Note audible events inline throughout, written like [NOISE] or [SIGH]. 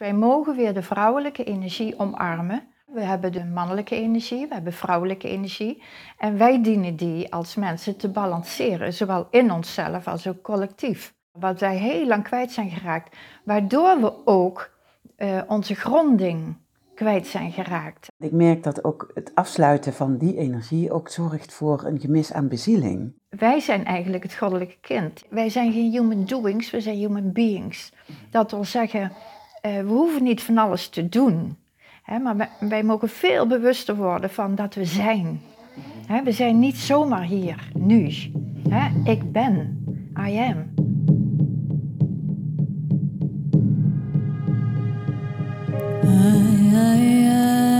Wij mogen weer de vrouwelijke energie omarmen. We hebben de mannelijke energie, we hebben vrouwelijke energie. En wij dienen die als mensen te balanceren, zowel in onszelf als ook collectief. Wat wij heel lang kwijt zijn geraakt, waardoor we ook uh, onze gronding kwijt zijn geraakt. Ik merk dat ook het afsluiten van die energie ook zorgt voor een gemis aan bezieling. Wij zijn eigenlijk het goddelijke kind. Wij zijn geen human doings, we zijn human beings. Dat wil zeggen, we hoeven niet van alles te doen. Hè, maar wij, mogen veel bewuster worden van dat we zijn. Hè, we zijn niet zomaar hier, nu. Hè, ik ben, I am. Hallo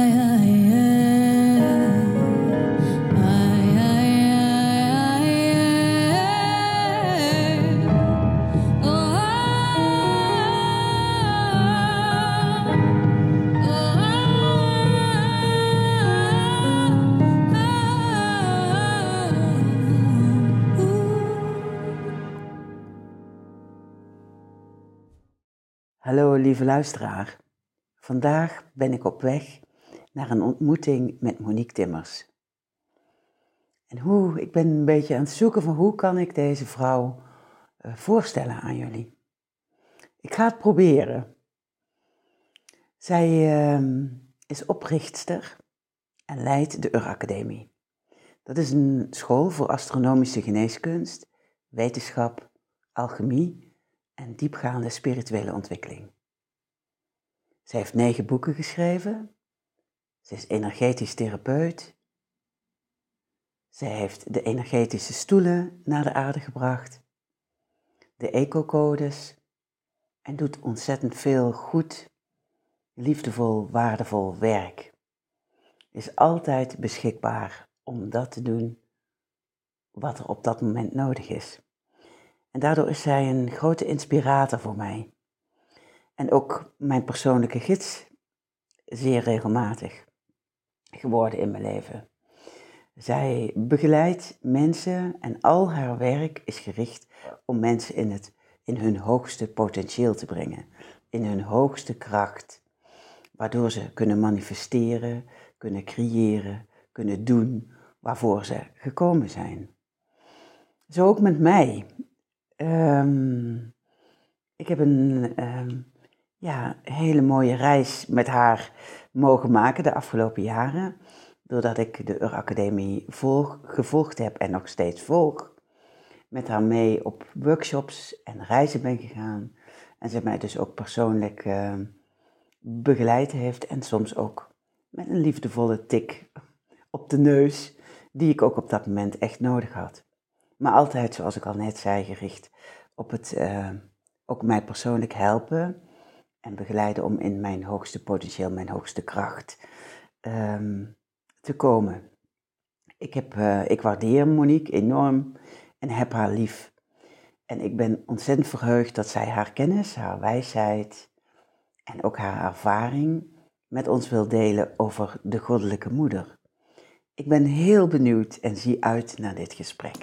lieve luisteraar. Vandaag ben ik op weg naar een ontmoeting met Monique Timmers. En hoe, ik ben een beetje aan het zoeken van hoe kan ik deze vrouw uh, voorstellen aan jullie. Ik ga het proberen. Zij uh, is oprichtster en leidt de Ur-academie. Dat is een school voor astronomische geneeskunst, wetenschap, alchemie en diepgaande spirituele ontwikkeling. Ze heeft negen boeken geschreven. Ze is energetisch therapeut. Ze heeft de energetische stoelen naar de aarde gebracht. De eco-codes. En doet ontzettend veel goed, liefdevol, waardevol werk. Is altijd beschikbaar om dat te doen wat er op dat moment nodig is. En daardoor is zij een grote inspirator voor mij. En ook mijn persoonlijke gids zeer regelmatig geworden in mijn leven. Zij begeleidt mensen en al haar werk is gericht om mensen in, het, in hun hoogste potentieel te brengen, in hun hoogste kracht, waardoor ze kunnen manifesteren, kunnen creëren, kunnen doen waarvoor ze gekomen zijn. Zo ook met mij. Um, ik heb een um, ja, hele mooie reis met haar mogen maken de afgelopen jaren. Doordat ik de Ur Academie volg, gevolgd heb en nog steeds volg. Met haar mee op workshops en reizen ben gegaan. En ze mij dus ook persoonlijk uh, begeleid heeft. En soms ook met een liefdevolle tik op de neus. Die ik ook op dat moment echt nodig had. Maar altijd, zoals ik al net zei, gericht op het uh, ook mij persoonlijk helpen en begeleiden om in mijn hoogste potentieel, mijn hoogste kracht um, te komen. Ik, heb, uh, ik waardeer Monique enorm en heb haar lief. En ik ben ontzettend verheugd dat zij haar kennis, haar wijsheid en ook haar ervaring met ons wil delen over de Goddelijke Moeder. Ik ben heel benieuwd en zie uit naar dit gesprek.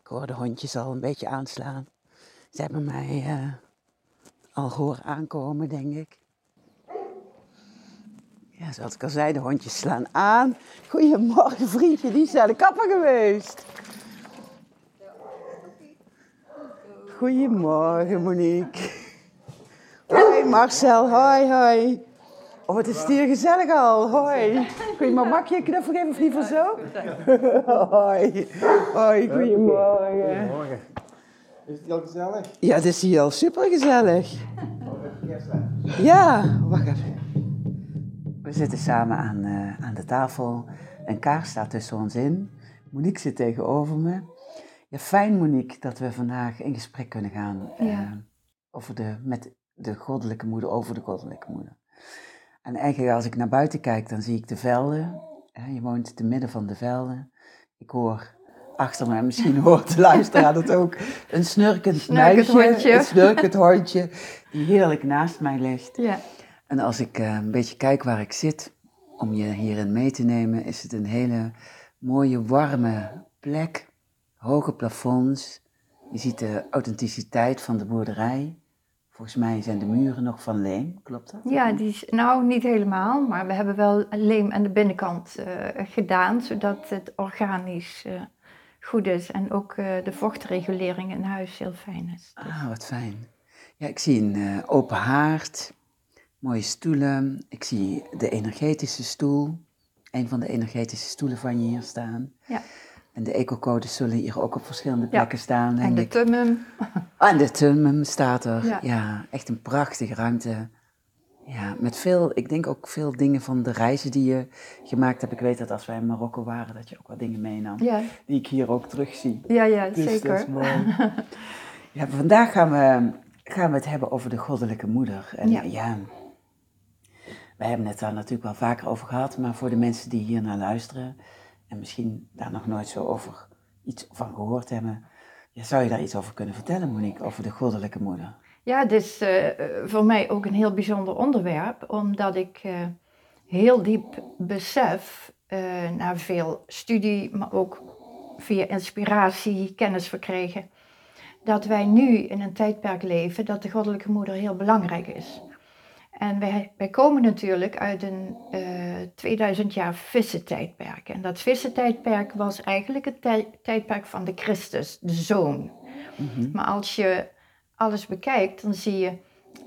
Ik hoor de hondjes al een beetje aanslaan. Ze hebben mij uh, al horen aankomen, denk ik. Ja, zoals ik al zei, de hondjes slaan aan. Goedemorgen vriendje, die is naar de kapper geweest. Goedemorgen Monique. Hoi Marcel, hoi hoi. Oh, het is hier gezellig al. Hoi. Kun je maar makje een knuffel geven of liever zo? [LAUGHS] Hoi. Hoi, goedemorgen. Goedemorgen. Is het al gezellig? Ja, het is hier al super gezellig. Ja, wacht even. We zitten samen aan, uh, aan de tafel. Een kaars staat tussen ons in. Monique zit tegenover me. Ja, fijn Monique dat we vandaag in gesprek kunnen gaan uh, over de, met de goddelijke moeder, over de goddelijke moeder. En eigenlijk als ik naar buiten kijk, dan zie ik de velden. Je woont te midden van de velden. Ik hoor achter me, misschien hoort de luisteraar dat ook, een snurkend meisje, hondje. een snurkend hondje, die heerlijk naast mij ligt. Ja. En als ik uh, een beetje kijk waar ik zit, om je hierin mee te nemen, is het een hele mooie, warme plek. Hoge plafonds, Je ziet de authenticiteit van de boerderij. Volgens mij zijn de muren nog van leem, klopt dat? Ja, die is, nou niet helemaal, maar we hebben wel leem aan de binnenkant eh, gedaan, zodat het organisch eh, goed is en ook eh, de vochtregulering in huis heel fijn is. Dus- Ah, wat fijn. Ja, ik zie een eh, open haard, mooie stoelen. Ik zie de energetische stoel. Een van de energetische stoelen van je hier staan. Ja. En de ecocodes zullen hier ook op verschillende Ja. plekken staan. En denk de ik. tummum, Ah, en de Tummum staat er. Ja. Ja. echt een prachtige ruimte. Ja, met veel, ik denk ook veel dingen van de reizen die je gemaakt hebt. Ik weet dat als wij in Marokko waren, dat je ook wat dingen meenam. ja, Die ik hier ook terugzie. ja, ja Dus dat is zeker. mooi. [LAUGHS] ja, vandaag gaan we, gaan we het hebben over de goddelijke moeder. En ja. Ja. wij hebben het daar natuurlijk wel vaker over gehad, maar voor de mensen die hier naar luisteren en misschien daar nog nooit zo over iets van gehoord hebben, ja, zou je daar iets over kunnen vertellen, Monique, over de goddelijke moeder? Ja, het is eh, voor mij ook een heel bijzonder onderwerp, omdat ik eh, heel diep besef, eh, na veel studie, maar ook via inspiratie, kennis verkregen, dat wij nu in een tijdperk leven dat de Goddelijke Moeder heel belangrijk is. En wij, wij komen natuurlijk uit een eh 2000 jaar vissentijdperk. En dat vissentijdperk was eigenlijk het tij- tijdperk van de Christus, de Zoon. Maar als je alles bekijkt, dan zie je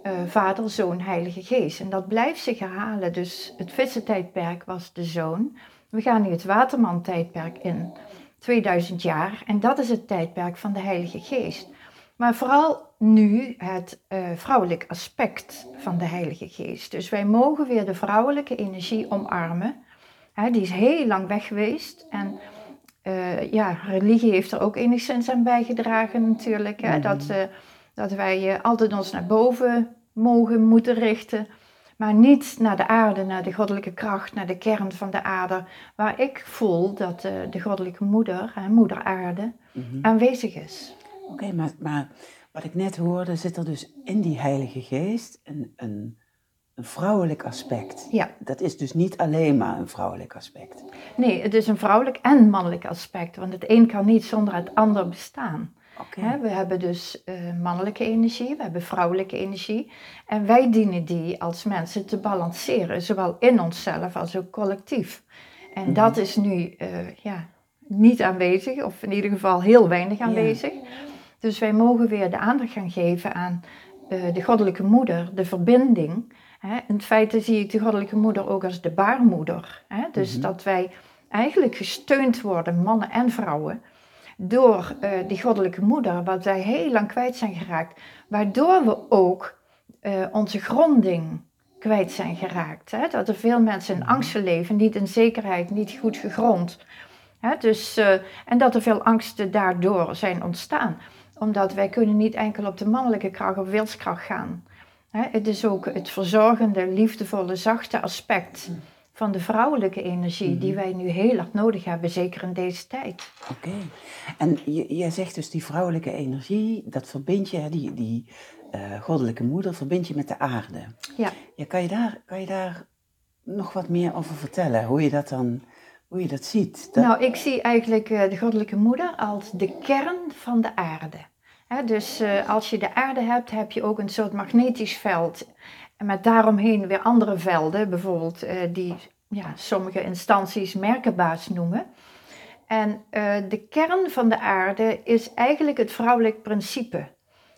eh, Vader, Zoon, Heilige Geest. En dat blijft zich herhalen. Dus het vissentijdperk was de Zoon. We gaan nu het Waterman-tijdperk in, 2000 jaar. En dat is het tijdperk van de Heilige Geest. Maar vooral nu het eh, vrouwelijk aspect van de Heilige Geest. Dus wij mogen weer de vrouwelijke energie omarmen. Hè, die is heel lang weg geweest. En eh, ja, religie heeft er ook enigszins aan bijgedragen natuurlijk. Hè, dat, dat wij eh, altijd ons naar boven mogen, moeten richten. Maar niet naar de aarde, naar de goddelijke kracht, naar de kern van de aarde. Waar ik voel dat eh, de goddelijke moeder, hè, moeder aarde, aanwezig is. Oké, maar, maar wat ik net hoorde, zit er dus in die Heilige Geest een, een, een vrouwelijk aspect. Ja. Dat is dus niet alleen maar een vrouwelijk aspect. Nee, het is een vrouwelijk en mannelijk aspect. Want het een kan niet zonder het ander bestaan. We hebben dus eh, mannelijke energie, we hebben vrouwelijke energie. En wij dienen die als mensen te balanceren, zowel in onszelf als ook collectief. En dat is nu eh, ja, niet aanwezig, of in ieder geval heel weinig aanwezig. Dus wij mogen weer de aandacht gaan geven aan eh, de goddelijke moeder, de verbinding. In feite zie ik de goddelijke moeder ook als de baarmoeder. Dus dat wij eigenlijk gesteund worden, mannen en vrouwen, door eh, die goddelijke moeder, wat wij heel lang kwijt zijn geraakt. Waardoor we ook eh, onze gronding kwijt zijn geraakt. Hè? Dat er veel mensen in angsten leven, niet in zekerheid, niet goed gegrond. Hè? Dus, eh, en dat er veel angsten daardoor zijn ontstaan. Omdat wij kunnen niet enkel op de mannelijke kracht of wilskracht gaan. Hè? Het is ook het verzorgende, liefdevolle, zachte aspect van de vrouwelijke energie die wij nu heel erg nodig hebben, zeker in deze tijd. Oké. En jij zegt dus die vrouwelijke energie, dat verbind je, die, die eh, goddelijke moeder, verbind je met de aarde. Ja. Ja, kan, je daar, kan je daar nog wat meer over vertellen? Hoe je dat dan, hoe je dat ziet? Dat, Nou, ik zie eigenlijk eh, de goddelijke moeder als de kern van de aarde. Dus eh, als je de aarde hebt, heb je ook een soort magnetisch veld. En met daaromheen weer andere velden, bijvoorbeeld eh, die ja, sommige instanties merkenbaas noemen. En eh, de kern van de aarde is eigenlijk het vrouwelijk principe,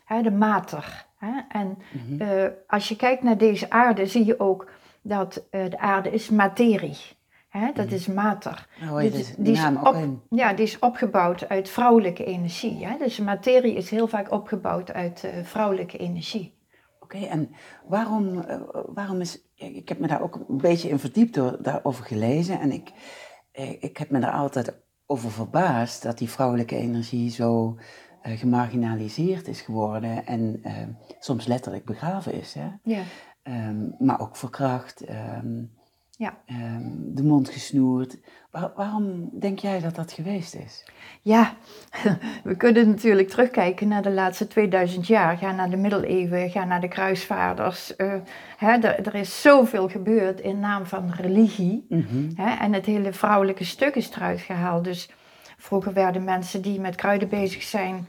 hè, de mater. Hè? En eh, als je kijkt naar deze aarde, zie je ook dat de aarde is materie. Hè? Dat is mater. De die is op-. Ja, die is opgebouwd uit vrouwelijke energie. Hè? Dus materie is heel vaak opgebouwd uit vrouwelijke energie. Oké, en waarom, eh, waarom is... Ik heb me daar ook een beetje in verdiept door daarover gelezen. En ik, eh, ik heb me daar altijd over verbaasd dat die vrouwelijke energie zo eh, gemarginaliseerd is geworden. En soms letterlijk begraven is. Hè? Ja. Ehm, maar ook verkracht, ehm, Ja. ehm, de mond gesnoerd. Waar- waarom denk jij dat dat geweest is? Ja, [LAUGHS] we kunnen natuurlijk terugkijken naar de laatste 2000 jaar. Ga naar de middeleeuwen, ga naar de kruisvaarders. eh, hè, er, er is zoveel gebeurd in naam van religie. Hè, en het hele vrouwelijke stuk is eruit gehaald. Dus vroeger werden mensen die met kruiden bezig zijn,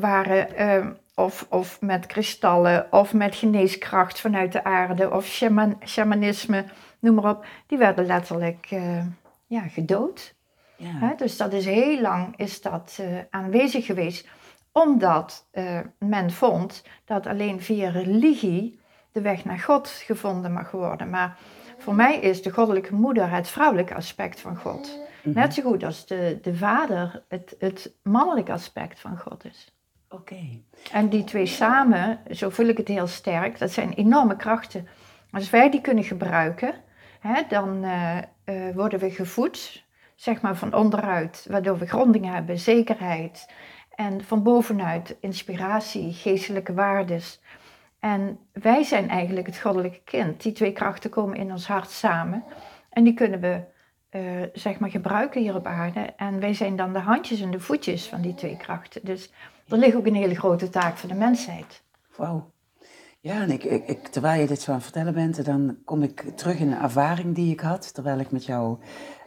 waren, ehm, of, of met kristallen, of met geneeskracht vanuit de aarde, of shaman, shamanisme, noem maar op, die werden letterlijk eh, ja, gedood. Ja. Hè? Dus dat is heel lang is dat, eh, aanwezig geweest, omdat eh, men vond dat alleen via religie de weg naar God gevonden mag worden. Maar voor mij is de goddelijke moeder het vrouwelijke aspect van God. Mhm. Net zo goed als de, de vader het, het mannelijke aspect van God is. Oké. En die twee samen, zo voel ik het heel sterk, dat zijn enorme krachten. Als wij die kunnen gebruiken, hè, dan eh, eh, worden we gevoed, zeg maar van onderuit, waardoor we gronding hebben, zekerheid. En van bovenuit inspiratie, geestelijke waardes. En wij zijn eigenlijk het goddelijke kind. Die twee krachten komen in ons hart samen. En die kunnen we eh, zeg maar gebruiken hier op aarde. En wij zijn dan de handjes en de voetjes van die twee krachten. Dus er ligt ook een hele grote taak voor de mensheid. Wauw. Ja, en ik, ik, ik- terwijl je dit zo aan het vertellen bent, dan kom ik terug in een ervaring die ik had terwijl ik met jou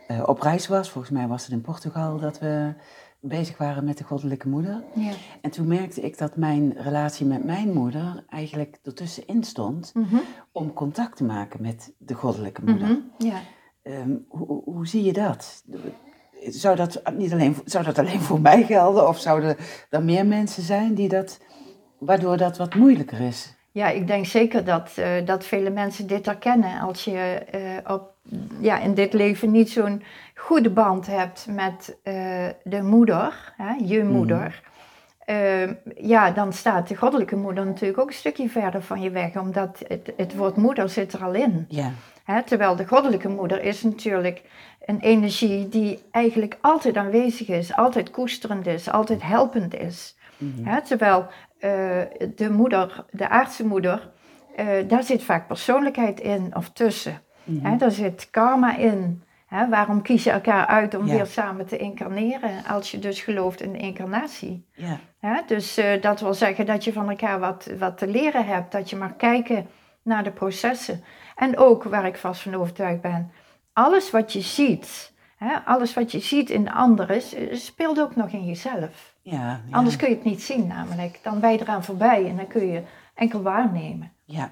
eh, op reis was. Volgens mij was het in Portugal dat we bezig waren met de goddelijke moeder. Ja. En toen merkte ik dat mijn relatie met mijn moeder eigenlijk ertussenin stond om contact te maken met de goddelijke moeder. Mhm. ja. Ehm, hoe, hoe- hoe zie je dat? Zou dat, niet alleen, zou dat alleen voor mij gelden of zouden er meer mensen zijn die dat, waardoor dat wat moeilijker is? Ja, ik denk zeker dat, eh, dat vele mensen dit herkennen. Als je eh, op, ja, in dit leven niet zo'n goede band hebt met eh, de moeder, hè, je moeder. eh, ja, dan staat de goddelijke moeder natuurlijk ook een stukje verder van je weg, omdat het, het woord moeder zit er al in. Ja, Hè, terwijl de goddelijke moeder is natuurlijk een energie die eigenlijk altijd aanwezig is, altijd koesterend is, altijd helpend is. Hè, terwijl de moeder, de aardse moeder, eh, daar zit vaak persoonlijkheid in of tussen. Hè, daar zit karma in. Waarom kies je elkaar uit om Ja. weer samen te incarneren als je dus gelooft in de incarnatie? ja? Dus eh, dat wil zeggen dat je van elkaar wat, wat te leren hebt, dat je mag kijken naar de processen. En ook, waar ik vast van overtuigd ben, alles wat je ziet, alles wat je ziet in de ander is, eh, speelt ook nog in jezelf. Ja. ja. Anders kun je het niet zien namelijk. Dan ben je eraan voorbij en dan kun je enkel waarnemen. Ja.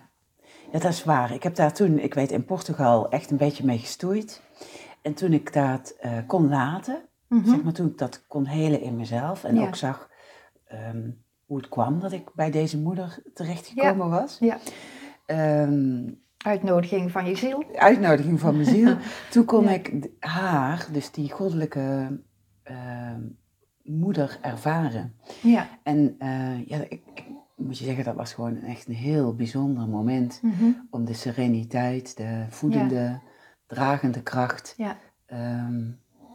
ja, dat is waar. Ik heb daar toen, ik weet in Portugal, echt een beetje mee gestoeid. En toen ik dat eh, kon laten, zeg maar toen ik dat kon helen in mezelf en Mhm. Ja. ook zag ehm, hoe het kwam dat ik bij deze moeder terechtgekomen was. Ja, Ehm, uitnodiging van je ziel. uitnodiging van mijn ziel. [LAUGHS] Toen kon Ja. ik haar, dus die goddelijke ehm, moeder, ervaren. Ja. En eh, ja, ik, ik moet je zeggen, dat was gewoon echt een heel bijzonder moment Mhm. om de sereniteit, de voedende, dragende kracht, ja. ehm,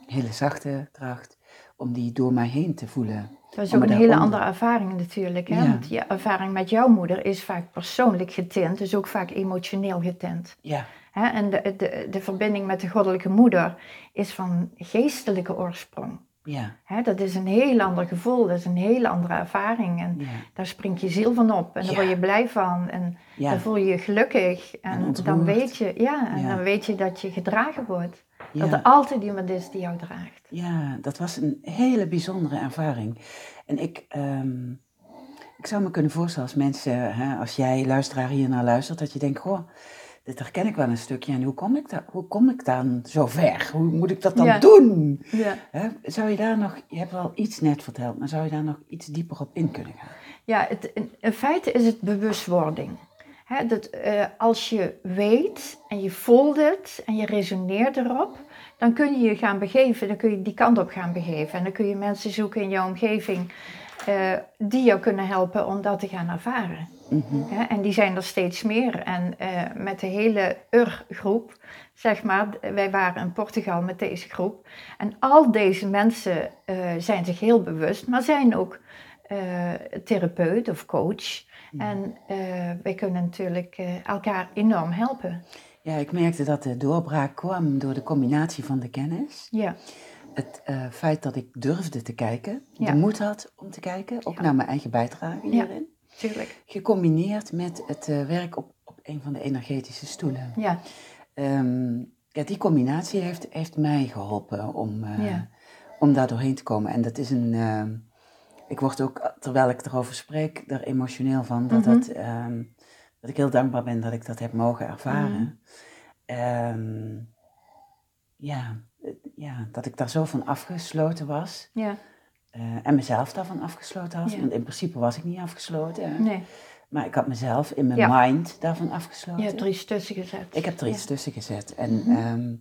hele zachte kracht, om die door mij heen te voelen. Dat is ook een hele andere ervaring natuurlijk. Hè? Ja. Want je ervaring met jouw moeder is vaak persoonlijk getint, dus ook vaak emotioneel getint. Ja, Hè? En de, de, de verbinding met de goddelijke moeder is van geestelijke oorsprong. Ja, Hè? Dat is een heel ander gevoel, dat is een hele andere ervaring. En ja, daar springt je ziel van op en daar Ja. word je blij van. En ja, dan voel je je gelukkig. En, En dan weet je, ja, en dan weet je dat je gedragen wordt. Dat er altijd iemand is die jou draagt. Ja, dat was een hele bijzondere ervaring. En ik, ehm, ik zou me kunnen voorstellen als mensen, hè, als jij luisteraar hier naar luistert, dat je denkt, goh, dit herken ik wel een stukje. En hoe kom ik, da- hoe kom ik dan zo ver? Hoe moet ik dat dan Ja. doen? Ja. Hè, zou je daar nog, je hebt wel iets net verteld, maar zou je daar nog iets dieper op in kunnen gaan? Ja, het, in, in feite is het bewustwording. Hè, dat, eh, als je weet en je voelt het en je resoneert erop, dan kun je je gaan begeven, dan kun je die kant op gaan begeven. En dan kun je mensen zoeken in jouw omgeving eh, die jou kunnen helpen om dat te gaan ervaren. Hè, en die zijn er steeds meer. En eh, met de hele UR-groep, zeg maar, wij waren in Portugal met deze groep. En al deze mensen eh, zijn zich heel bewust, maar zijn ook eh, therapeut of coach. En eh, wij kunnen natuurlijk elkaar enorm helpen. Ja, ik merkte dat de doorbraak kwam door de combinatie van de kennis. Ja, Het feit dat ik durfde te kijken, Ja. de moed had om te kijken, ook Ja. naar mijn eigen bijdrage Ja. hierin. Tuurlijk. Gecombineerd met het eh, werk op, op een van de energetische stoelen. Ja, Ehm, ja, die combinatie heeft, heeft mij geholpen om, eh, Ja. om daar doorheen te komen. En dat is een, ehm, ik word ook, terwijl ik erover spreek, er emotioneel van. Dat, Mhm. dat, ehm, dat ik heel dankbaar ben dat ik dat heb mogen ervaren. Ehm, ja, eh, ja, dat ik daar zo van afgesloten was. Ja, eh, en mezelf daarvan afgesloten. Ja. Want in principe was ik niet afgesloten. hè. nee. Maar ik had mezelf in mijn Ja. mind daarvan afgesloten. Je hebt er iets tussen gezet. Ik heb er iets tussen gezet. En Mhm. ehm,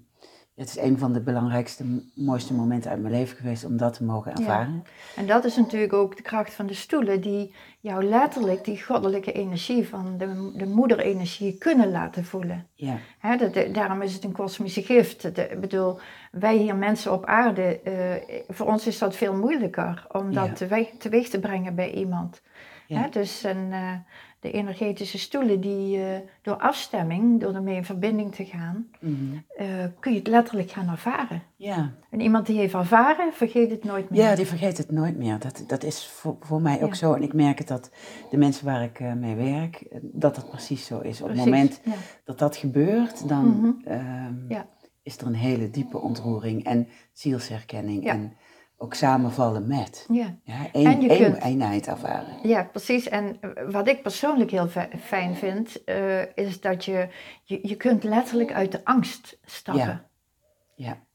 het is een van de belangrijkste, mooiste momenten uit mijn leven geweest om dat te mogen ervaren. En dat is natuurlijk ook de kracht van de stoelen, die jou letterlijk die goddelijke energie van de, de moederenergie kunnen laten voelen. Ja, de- daarom is het een kosmische gift. Ik bedoel, wij hier mensen op aarde, eh, voor ons is dat veel moeilijker om dat Ja. teweeg, teweeg te brengen bij iemand. Ja. Dus een, eh, de energetische stoelen die eh, door afstemming, door ermee in verbinding te gaan, Mhm. eh, kun je het letterlijk gaan ervaren. ja. En iemand die heeft ervaren, vergeet het nooit meer. ja die vergeet het nooit meer. Dat, dat is voor, voor mij ook Ja. zo. En ik merk het dat de mensen waar ik eh, mee werk, dat dat precies zo is. Op Precies, het moment ja. dat dat gebeurt, dan Mhm. ehm, Ja. is er een hele diepe ontroering en zielsherkenning. En ook samenvallen met. Ja. Ja, En je één kunt- eenheid ervaren. Ja, precies. En wat ik persoonlijk heel fi- fijn vind, eh, is dat je, je, je kunt letterlijk uit de angst stappen. Ja.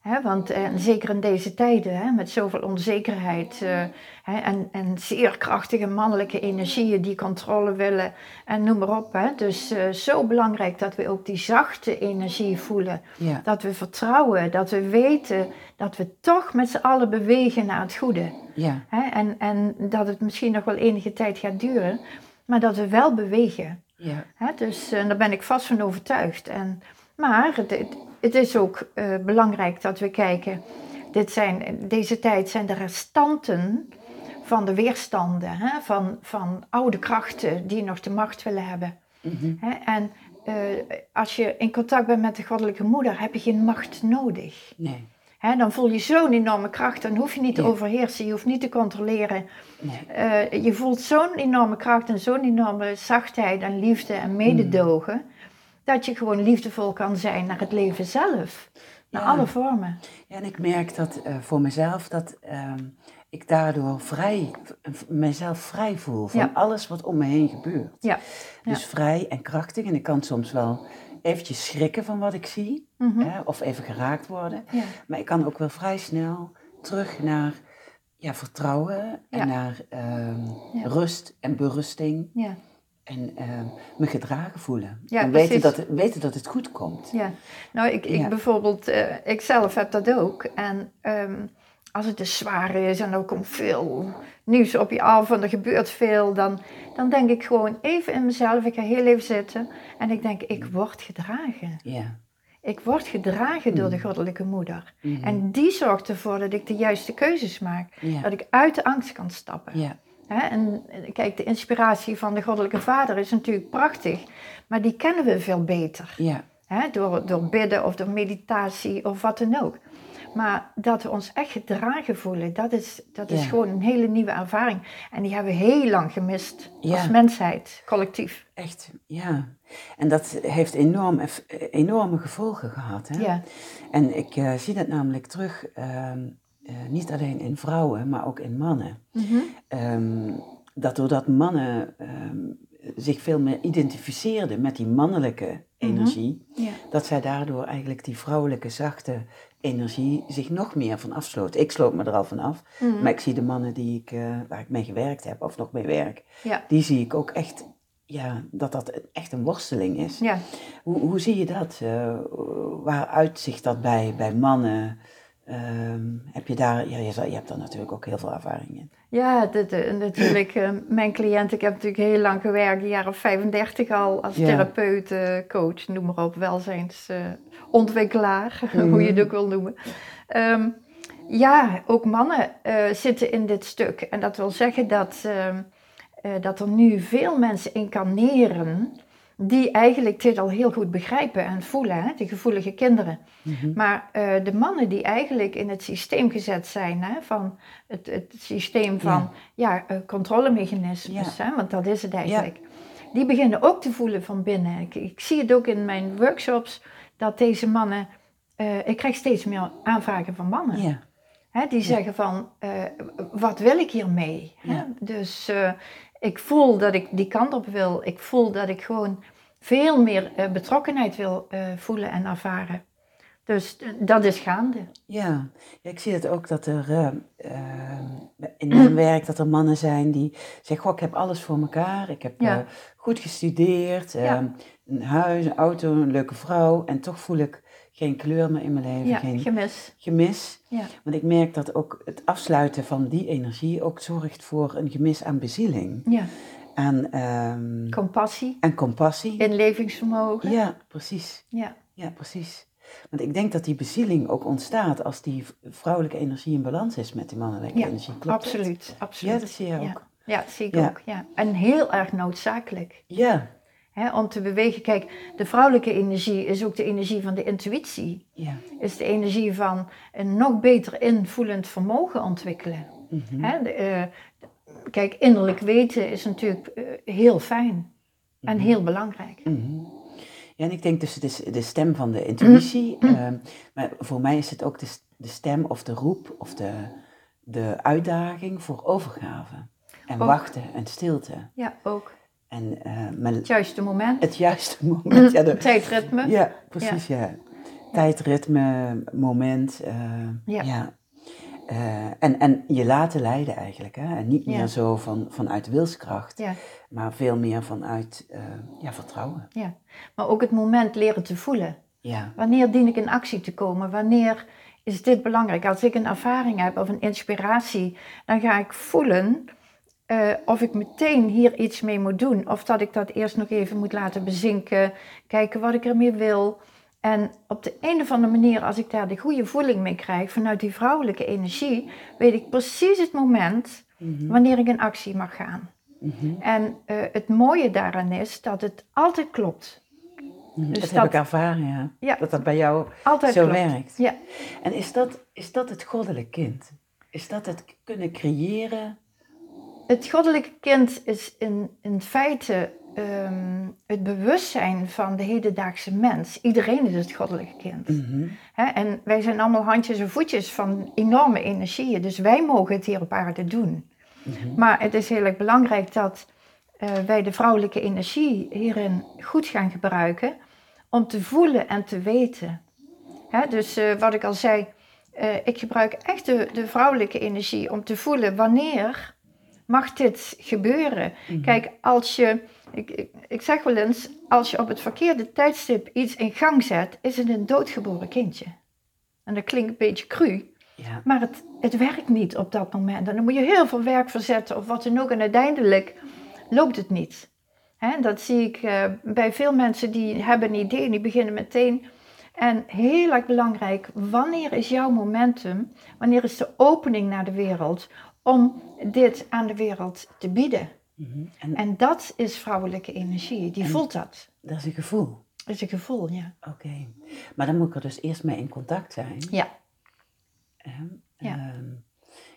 Ja, want eh, zeker in deze tijden, hè, met zoveel onzekerheid eh, en, en zeer krachtige mannelijke energieën die controle willen en noem maar op. Hè. Dus eh, zo belangrijk dat we ook die zachte energie voelen. ja, Dat we vertrouwen, dat we weten dat we toch met z'n allen bewegen naar het goede. ja? En, en dat het misschien nog wel enige tijd gaat duren, maar dat we wel bewegen. ja? Dus daar ben ik vast van overtuigd. En, maar het, het, is ook eh, belangrijk dat we kijken, dit zijn, deze tijd zijn de restanten van de weerstanden, hè? Van, van oude krachten die nog de macht willen hebben. mhm, Hè? En eh, als je in contact bent met de goddelijke moeder, heb je geen macht nodig. nee, Hè, dan voel je zo'n enorme kracht, dan hoef je niet te overheersen, je hoeft niet te controleren. nee, Eh, je voelt zo'n enorme kracht en zo'n enorme zachtheid en liefde en mededogen, dat je gewoon liefdevol kan zijn naar het leven zelf. Naar Ja. alle vormen. Ja, en ik merk dat eh, voor mezelf dat ehm, ik daardoor vrij, v- mezelf vrij voel van Ja. alles wat om me heen gebeurt. Ja. Dus vrij en krachtig. En ik kan soms wel eventjes schrikken van wat ik zie, Mhm. hè, of even geraakt worden. Ja. Maar ik kan ook wel vrij snel terug naar ja, vertrouwen en naar ehm, rust en berusting. Ja. En ehm, me gedragen voelen. Ja, en weten dat, weten dat het goed komt. Ja, nou ik, ik Ja. bijvoorbeeld, eh, ik zelf heb dat ook. En ehm, als het dus zwaar is en er komt veel nieuws op je af en er gebeurt veel, dan, dan denk ik gewoon even in mezelf, ik ga heel even zitten en ik denk, ik word gedragen. Ja. Ik word gedragen door Mm. de goddelijke moeder. Mhm. En die zorgt ervoor dat ik de juiste keuzes maak. ja. Dat ik uit de angst kan stappen. ja. Hè, en kijk, de inspiratie van de goddelijke vader is natuurlijk prachtig, maar die kennen we veel beter. Ja. Hè, door, door bidden of door meditatie of wat dan ook. Maar dat we ons echt gedragen voelen, dat is, dat is Ja. gewoon een hele nieuwe ervaring. En die hebben we heel lang gemist Ja. als mensheid, collectief. Echt, ja. En dat heeft enorm, enorme gevolgen gehad. Hè? Ja, En ik eh, zie dat namelijk terug, ehm, eh, niet alleen in vrouwen, maar ook in mannen. Mhm. Ehm, dat doordat mannen ehm, zich veel meer identificeerden met die mannelijke energie, ja. dat zij daardoor eigenlijk die vrouwelijke zachte energie zich nog meer van afsloot. Ik sloot me er al van af, Mhm. maar ik zie de mannen die ik, eh, waar ik mee gewerkt heb of nog mee werk, ja. die zie ik ook echt, ja, dat dat echt een worsteling is. ja. Hoe, hoe zie je dat? Eh, waar uitzicht dat bij, bij mannen? Ehm, heb je daar, ja, je, je hebt daar natuurlijk ook heel veel ervaring in. Ja, dit, eh, natuurlijk. eh, mijn cliënt, ik heb natuurlijk heel lang gewerkt, een jaar of 35 al, als Ja. therapeut, eh, coach, noem maar op, welzijnsontwikkelaar, [LAUGHS] hoe je het ook wil noemen. Ehm, ja, ook mannen zitten in dit stuk. En dat wil zeggen dat, ehm, eh, dat er nu veel mensen incarneren die eigenlijk dit al heel goed begrijpen en voelen, hè? de gevoelige kinderen. Mhm. Maar eh, de mannen die eigenlijk in het systeem gezet zijn, hè, van het, het systeem van ja. eh, controlemechanismes, hè, want dat is het eigenlijk, die beginnen ook te voelen van binnen. Ik, ik zie het ook in mijn workshops, dat deze mannen, eh, ik krijg steeds meer aanvragen van mannen. Ja, Hè, die zeggen van, wat wil ik hiermee? Hè? Ja. Dus ik voel dat ik die kant op wil. Ik voel dat ik gewoon veel meer eh, betrokkenheid wil eh, voelen en ervaren. Dus eh, dat is gaande. Ja. ja, ik zie het ook dat er in mijn [CLEARS THROAT] werk dat er mannen zijn die zeggen, goh, ik heb alles voor elkaar. Ik heb Ja. goed gestudeerd, Ja. een huis, een auto, een leuke vrouw. En toch voel ik geen kleur meer in mijn leven, Ja, geen gemis. gemis. Ja. Want ik merk dat ook het afsluiten van die energie ook zorgt voor een gemis aan bezieling. Ja. Aan, ehm, Compassie, en compassie. inlevingsvermogen. Ja, precies. Ja. Ja, precies. Want ik denk dat die bezieling ook ontstaat als die vrouwelijke energie in balans is met die mannelijke Ja, energie. Klopt absoluut, absoluut. Ja, dat zie je ook. Ja, dat zie ik ook. Ja. En heel erg noodzakelijk. Ja, Om te bewegen. Kijk, de vrouwelijke energie is ook de energie van de intuïtie. ja. Is de energie van een nog beter invoelend vermogen ontwikkelen. Mhm. De, eh, kijk, innerlijk weten is natuurlijk eh, heel fijn en heel belangrijk. Mhm. Ja, en ik denk dus de, de stem van de intuïtie. Mhm. ehm, maar voor mij is het ook de, stem of de roep of de, de uitdaging voor overgave. En Ook. wachten en stilte. Ja, ook. En eh, mijn- Het juiste moment. het juiste [LAUGHS] moment. Ja, de- [LAUGHS] Tijdritme. Ja, precies, ja. Tijdritme, moment, eh, ja. Ja. Eh, en, en je laten leiden eigenlijk, hè. En niet meer Ja. zo van, vanuit wilskracht, Ja, maar veel meer vanuit ja, vertrouwen. ja. Maar ook het moment leren te voelen. Ja, Wanneer dien ik in actie te komen? Wanneer is dit belangrijk? Als ik een ervaring heb of een inspiratie, dan ga ik voelen eh, of ik meteen hier iets mee moet doen. Of dat ik dat eerst nog even moet laten bezinken, kijken wat ik ermee wil. En op de een of andere manier, als ik daar de goede voeling mee krijg, vanuit die vrouwelijke energie, weet ik precies het moment Mhm. wanneer ik in actie mag gaan. Mhm. En eh, het mooie daaraan is dat het altijd klopt. Mhm. Dus dat, dat- heb ik ervaren, ja. Ja. Dat dat bij jou Altijd zo klopt. werkt. Ja. En is dat, is dat het goddelijk kind? Is dat het kunnen creëren? Het goddelijke kind is in, in feite ehm, het bewustzijn van de hedendaagse mens. Iedereen is het goddelijke kind. Mhm. En wij zijn allemaal handjes en voetjes van enorme energieën. Dus wij mogen het hier op aarde doen. Mhm. Maar het is heel erg belangrijk dat eh, wij de vrouwelijke energie hierin goed gaan gebruiken. Om te voelen en te weten. Dus eh, wat ik al zei, eh, ik gebruik echt de, de vrouwelijke energie om te voelen wanneer mag dit gebeuren. Mhm. Kijk, als je, ik, ik, ik zeg wel eens, als je op het verkeerde tijdstip iets in gang zet, is het een doodgeboren kindje. En dat klinkt een beetje cru, Ja. maar het, het werkt niet op dat moment. En dan moet je heel veel werk verzetten of wat dan ook. En uiteindelijk loopt het niet. Dat zie ik eh, bij veel mensen die hebben een idee en die beginnen meteen. En heel erg belangrijk, wanneer is jouw momentum? Wanneer is de opening naar de wereld om dit aan de wereld te bieden? Mhm. En En dat is vrouwelijke energie, die voelt dat. dat is een gevoel. Dat is een gevoel, ja. Oké. Maar dan moet ik er dus eerst mee in contact zijn. Ja? Ja. Ehm,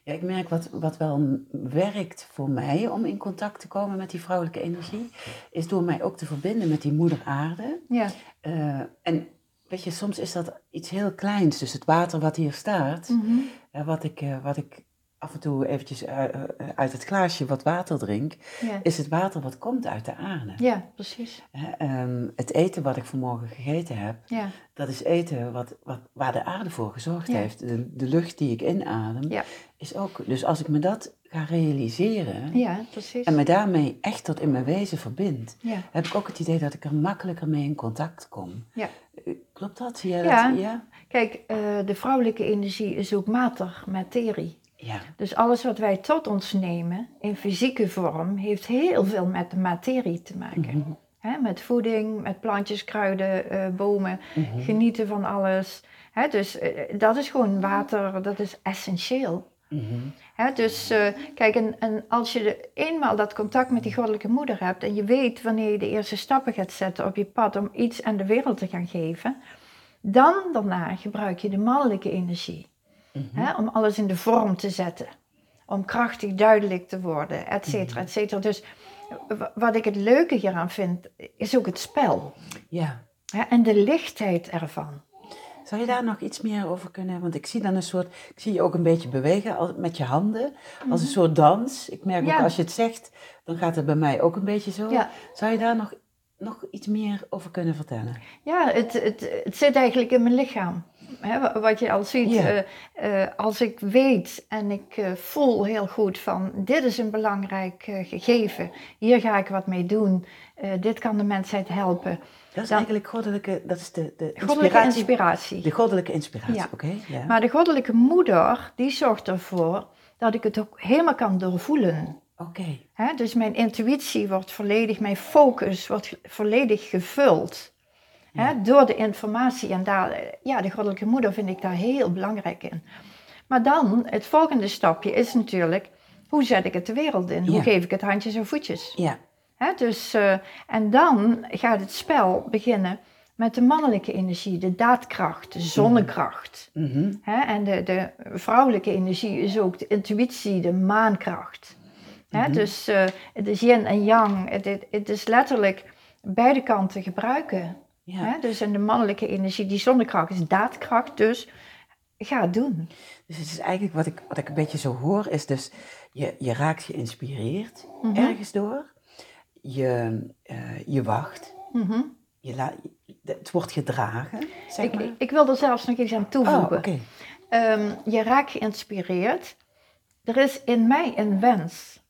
ja, ik merk wat, wat wel werkt voor mij om in contact te komen met die vrouwelijke energie, is door mij ook te verbinden met die moeder aarde. ja, Eh, en weet je, soms is dat iets heel kleins, dus het water wat hier staat, Mhm. wat, ik, eh, wat ik af en toe eventjes eh, eh, uit het glaasje wat water drink, ja. is het water wat komt uit de aarde. ja precies. Ehm, het eten wat ik vanmorgen gegeten heb, Ja, dat is eten wat, wat, waar de aarde voor gezorgd Ja. heeft. De, de lucht die ik inadem, is ook... Dus als ik me dat ga realiseren ja precies. en me daarmee echt tot in mijn wezen verbind, heb ik ook het idee dat ik er makkelijker mee in contact kom. Ja. Eh, Klopt dat? Zie jij Ja. dat? Ja. Kijk, eh, de vrouwelijke energie is ook mater, materie. Ja. Dus alles wat wij tot ons nemen in fysieke vorm heeft heel veel met de materie te maken. Mhm. Met voeding, met plantjes, kruiden, eh, bomen, Mhm. genieten van alles. Dus eh, dat is gewoon water, dat is essentieel. Mhm. Dus eh, kijk, en, en als je de, eenmaal dat contact met die goddelijke moeder hebt en je weet wanneer je de eerste stappen gaat zetten op je pad om iets aan de wereld te gaan geven, dan daarna gebruik je de mannelijke energie. Mhm. Hè, om alles in de vorm te zetten. Om krachtig duidelijk te worden, et cetera, et cetera. Dus w- wat ik het leuke hieraan vind, is ook het spel. Ja. Hè, en de lichtheid ervan. Zou je daar nog iets meer over kunnen? Want ik zie dan een soort, ik zie je ook een beetje bewegen als, met je handen, als een soort dans. Ik merk Ja. ook als je het zegt, dan gaat het bij mij ook een beetje zo. Ja. Zou je daar nog, nog iets meer over kunnen vertellen? Ja, het, het, het zit eigenlijk in mijn lichaam. Wat je al ziet, eh, eh, als ik weet en ik eh, voel heel goed van dit is een belangrijk gegeven, hier ga ik wat mee doen, dit kan de mensheid helpen. Dat is Dan- eigenlijk goddelijke, dat is de, de Goddelijke inspiratie. inspiratie. De goddelijke inspiratie, Ja. oké? Maar de goddelijke moeder, die zorgt ervoor dat ik het ook helemaal kan doorvoelen. Oké, dus mijn intuïtie wordt volledig, mijn focus wordt volledig gevuld hè, door de informatie. En daar, ja, de goddelijke moeder vind ik daar heel belangrijk in. Maar dan, het volgende stapje is natuurlijk, hoe zet ik het de wereld in? Hoe geef ik het handjes en voetjes? ja. Hè, dus, eh, en dan gaat het spel beginnen met de mannelijke energie, de daadkracht, de zonnekracht. Mhm. Hè? En de, de vrouwelijke energie is ook de intuïtie, de maankracht. Hè? Dus eh, het is yin en yang. Het, het, het is letterlijk beide kanten gebruiken. Ja. Hè? Dus en de mannelijke energie, die zonnekracht is daadkracht. Dus ga het doen. Dus het is eigenlijk wat ik, wat ik een beetje zo hoor, is dus je, je raakt geïnspireerd Mhm. ergens door. Je, eh, je wacht. Mhm. Je la, het wordt gedragen, zeg ik, maar. ik, ik wil er zelfs nog iets aan oh, toevoegen. oké. Ehm, je raakt geïnspireerd. Er is in mij een wens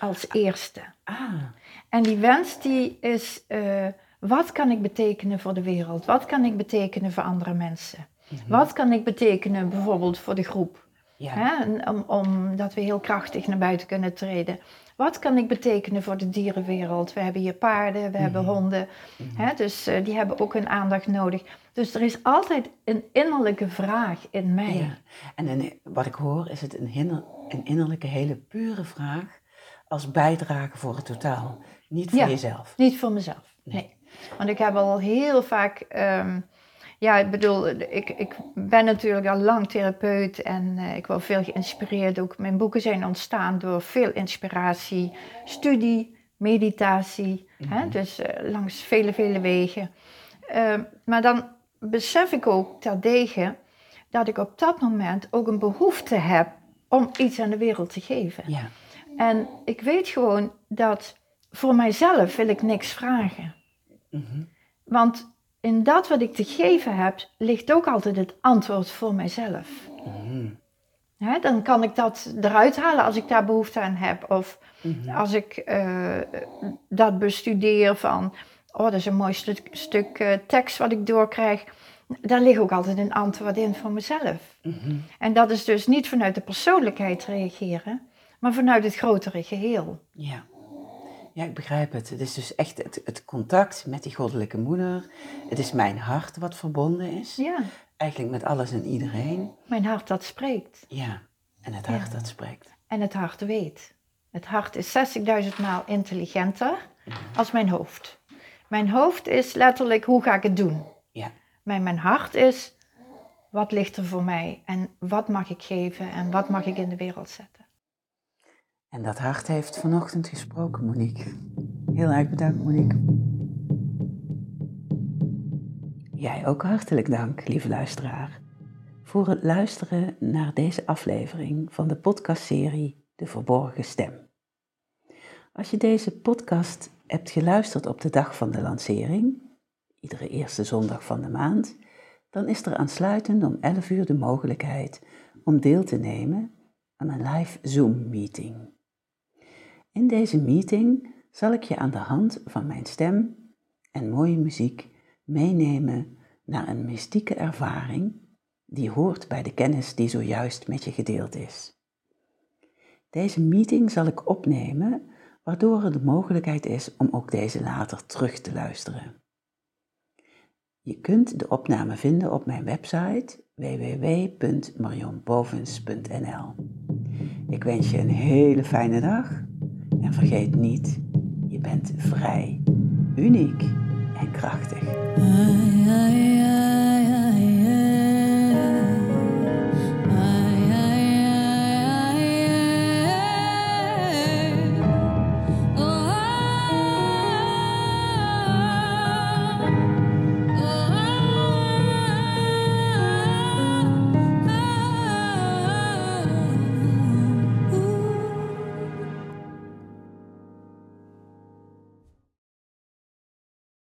als eerste. Ah, En die wens die is, eh, wat kan ik betekenen voor de wereld? Wat kan ik betekenen voor andere mensen? Wat kan ik betekenen bijvoorbeeld voor de groep? ja. Hè? En Om, omdat we heel krachtig naar buiten kunnen treden. Wat kan ik betekenen voor de dierenwereld? We hebben hier paarden, we hebben honden. Hè? Dus eh, die hebben ook een aandacht nodig. Dus er is altijd een innerlijke vraag in mij. ja. En een, wat ik hoor, is het een, een innerlijke, hele pure vraag als bijdrage voor het totaal. Niet voor Ja. jezelf. Niet voor mezelf, nee. Want ik heb al heel vaak, ehm, ja, ik bedoel, ik, ik ben natuurlijk al lang therapeut en eh, ik word veel geïnspireerd. Ook mijn boeken zijn ontstaan door veel inspiratie, studie, meditatie, hè, dus eh, langs vele, vele wegen. Ehm, maar dan besef ik ook terdege dat ik op dat moment ook een behoefte heb om iets aan de wereld te geven. Ja. En ik weet gewoon dat voor mijzelf wil ik niks vragen. Want in dat wat ik te geven heb, ligt ook altijd het antwoord voor mijzelf. Dan kan ik dat eruit halen als ik daar behoefte aan heb. Of als ik eh, dat bestudeer van, oh dat is een mooi stuk, eh, tekst wat ik doorkrijg. Daar ligt ook altijd een antwoord in voor mezelf. En dat is dus niet vanuit de persoonlijkheid reageren, maar vanuit het grotere geheel. Ja. Ja, ik begrijp het. Het is dus echt het, het contact met die goddelijke moeder. Het is mijn hart wat verbonden is. Ja, Eigenlijk met alles en iedereen. mijn hart dat spreekt. Ja. En het hart dat spreekt. En het hart weet. Het hart is 60.000 maal intelligenter als mijn hoofd. Mijn hoofd is letterlijk hoe ga ik het doen. Ja. Maar mijn hart is wat ligt er voor mij en wat mag ik geven en wat mag ik in de wereld zetten. En dat hart heeft vanochtend gesproken, Monique. Heel erg bedankt, Monique. Jij ook hartelijk dank, lieve luisteraar, voor het luisteren naar deze aflevering van de podcastserie De Verborgen Stem. Als je deze podcast hebt geluisterd op de dag van de lancering, iedere eerste zondag van de maand, dan is er aansluitend om 11 uur de mogelijkheid om deel te nemen aan een live Zoom-meeting. In deze meeting zal ik je aan de hand van mijn stem en mooie muziek meenemen naar een mystieke ervaring die hoort bij de kennis die zojuist met je gedeeld is. Deze meeting zal ik opnemen, waardoor er de mogelijkheid is om ook deze later terug te luisteren. Je kunt de opname vinden op mijn website www.marionbovens.nl. Ik wens je een hele fijne dag en vergeet niet, je bent vrij, uniek en krachtig.